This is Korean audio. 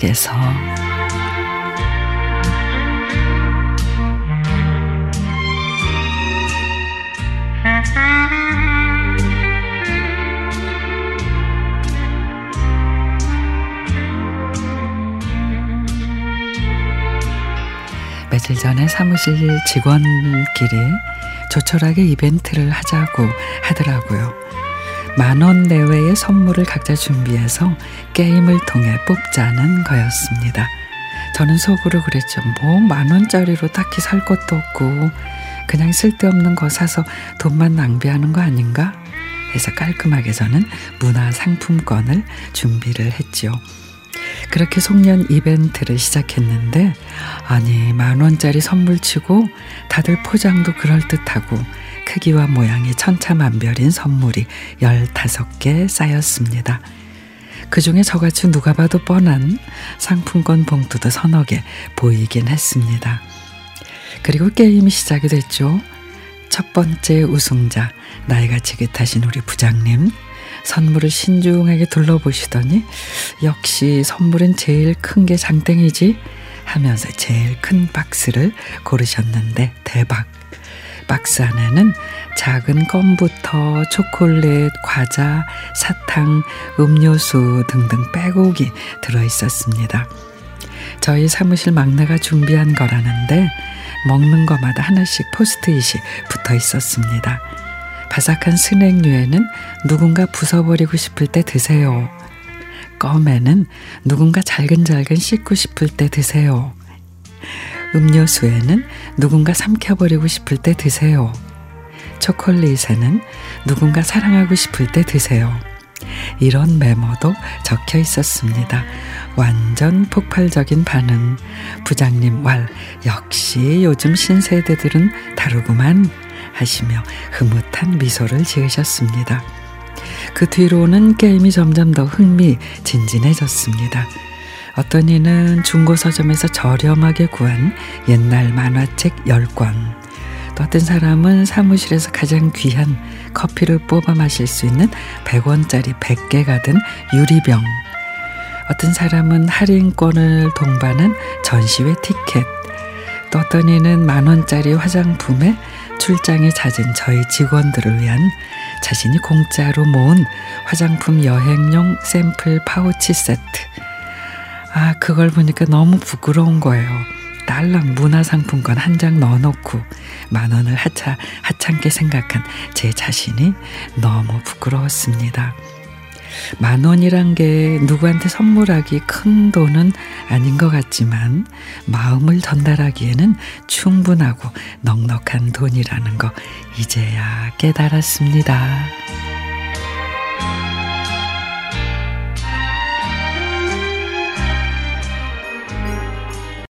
위해서 며칠 전에 사무실 직원끼리 조촐하게 이벤트를 하자고 하더라고요. 만 원 내외의 선물을 각자 준비해서 게임을 통해 뽑자는 거였습니다. 저는 속으로 그랬죠. 뭐 만 원짜리로 딱히 살 것도 없고 그냥 쓸데없는 거 사서 돈만 낭비하는 거 아닌가? 해서 깔끔하게 저는 문화 상품권을 준비를 했지요. 그렇게 송년 이벤트를 시작했는데 아니 만 원짜리 선물치고 다들 포장도 그럴듯하고 크기와 모양이 천차만별인 선물이 15개 쌓였습니다. 그 중에 저같이 누가 봐도 뻔한 상품권 봉투도 서너 개 보이긴 했습니다. 그리고 게임이 시작이 됐죠. 첫 번째 우승자, 나이가 지긋하신 우리 부장님. 선물을 신중하게 둘러보시더니 역시 선물은 제일 큰 게 장땡이지 하면서 제일 큰 박스를 고르셨는데 대박. 박스 안에는 작은 껌부터 초콜릿, 과자, 사탕, 음료수 등등 빼곡이 들어 있었습니다. 저희 사무실 막내가 준비한 거라는데 먹는 것마다 하나씩 포스트잇이 붙어 있었습니다. 바삭한 스낵류에는 누군가 부숴버리고 싶을 때 드세요. 껌에는 누군가 잘근잘근 씻고 싶을 때 드세요. 음료수에는 누군가 삼켜버리고 싶을 때 드세요. 초콜릿에는 누군가 사랑하고 싶을 때 드세요. 이런 메모도 적혀 있었습니다. 완전 폭발적인 반응. 부장님 왈, 역시 요즘 신세대들은 다르구만. 하시며 흐뭇한 미소를 지으셨습니다. 그 뒤로는 게임이 점점 더 흥미진진해졌습니다. 어떤 이는 중고 서점에서 저렴하게 구한 옛날 만화책 10권, 또 어떤 사람은 사무실에서 가장 귀한 커피를 뽑아 마실 수 있는 100원짜리 100개가 든 유리병, 어떤 사람은 할인권을 동반한 전시회 티켓, 또 어떤 이는 만원짜리 화장품에 출장에 잦은 저희 직원들을 위한 자신이 공짜로 모은 화장품 여행용 샘플 파우치 세트. 아, 그걸 보니까 너무 부끄러운 거예요. 딸랑 문화상품권 한 장 넣어놓고 만 원을 하차, 하찮게 생각한 제 자신이 너무 부끄러웠습니다. 만 원이란 게 누구한테 선물하기 큰 돈은 아닌 것 같지만 마음을 전달하기에는 충분하고 넉넉한 돈이라는 거 이제야 깨달았습니다.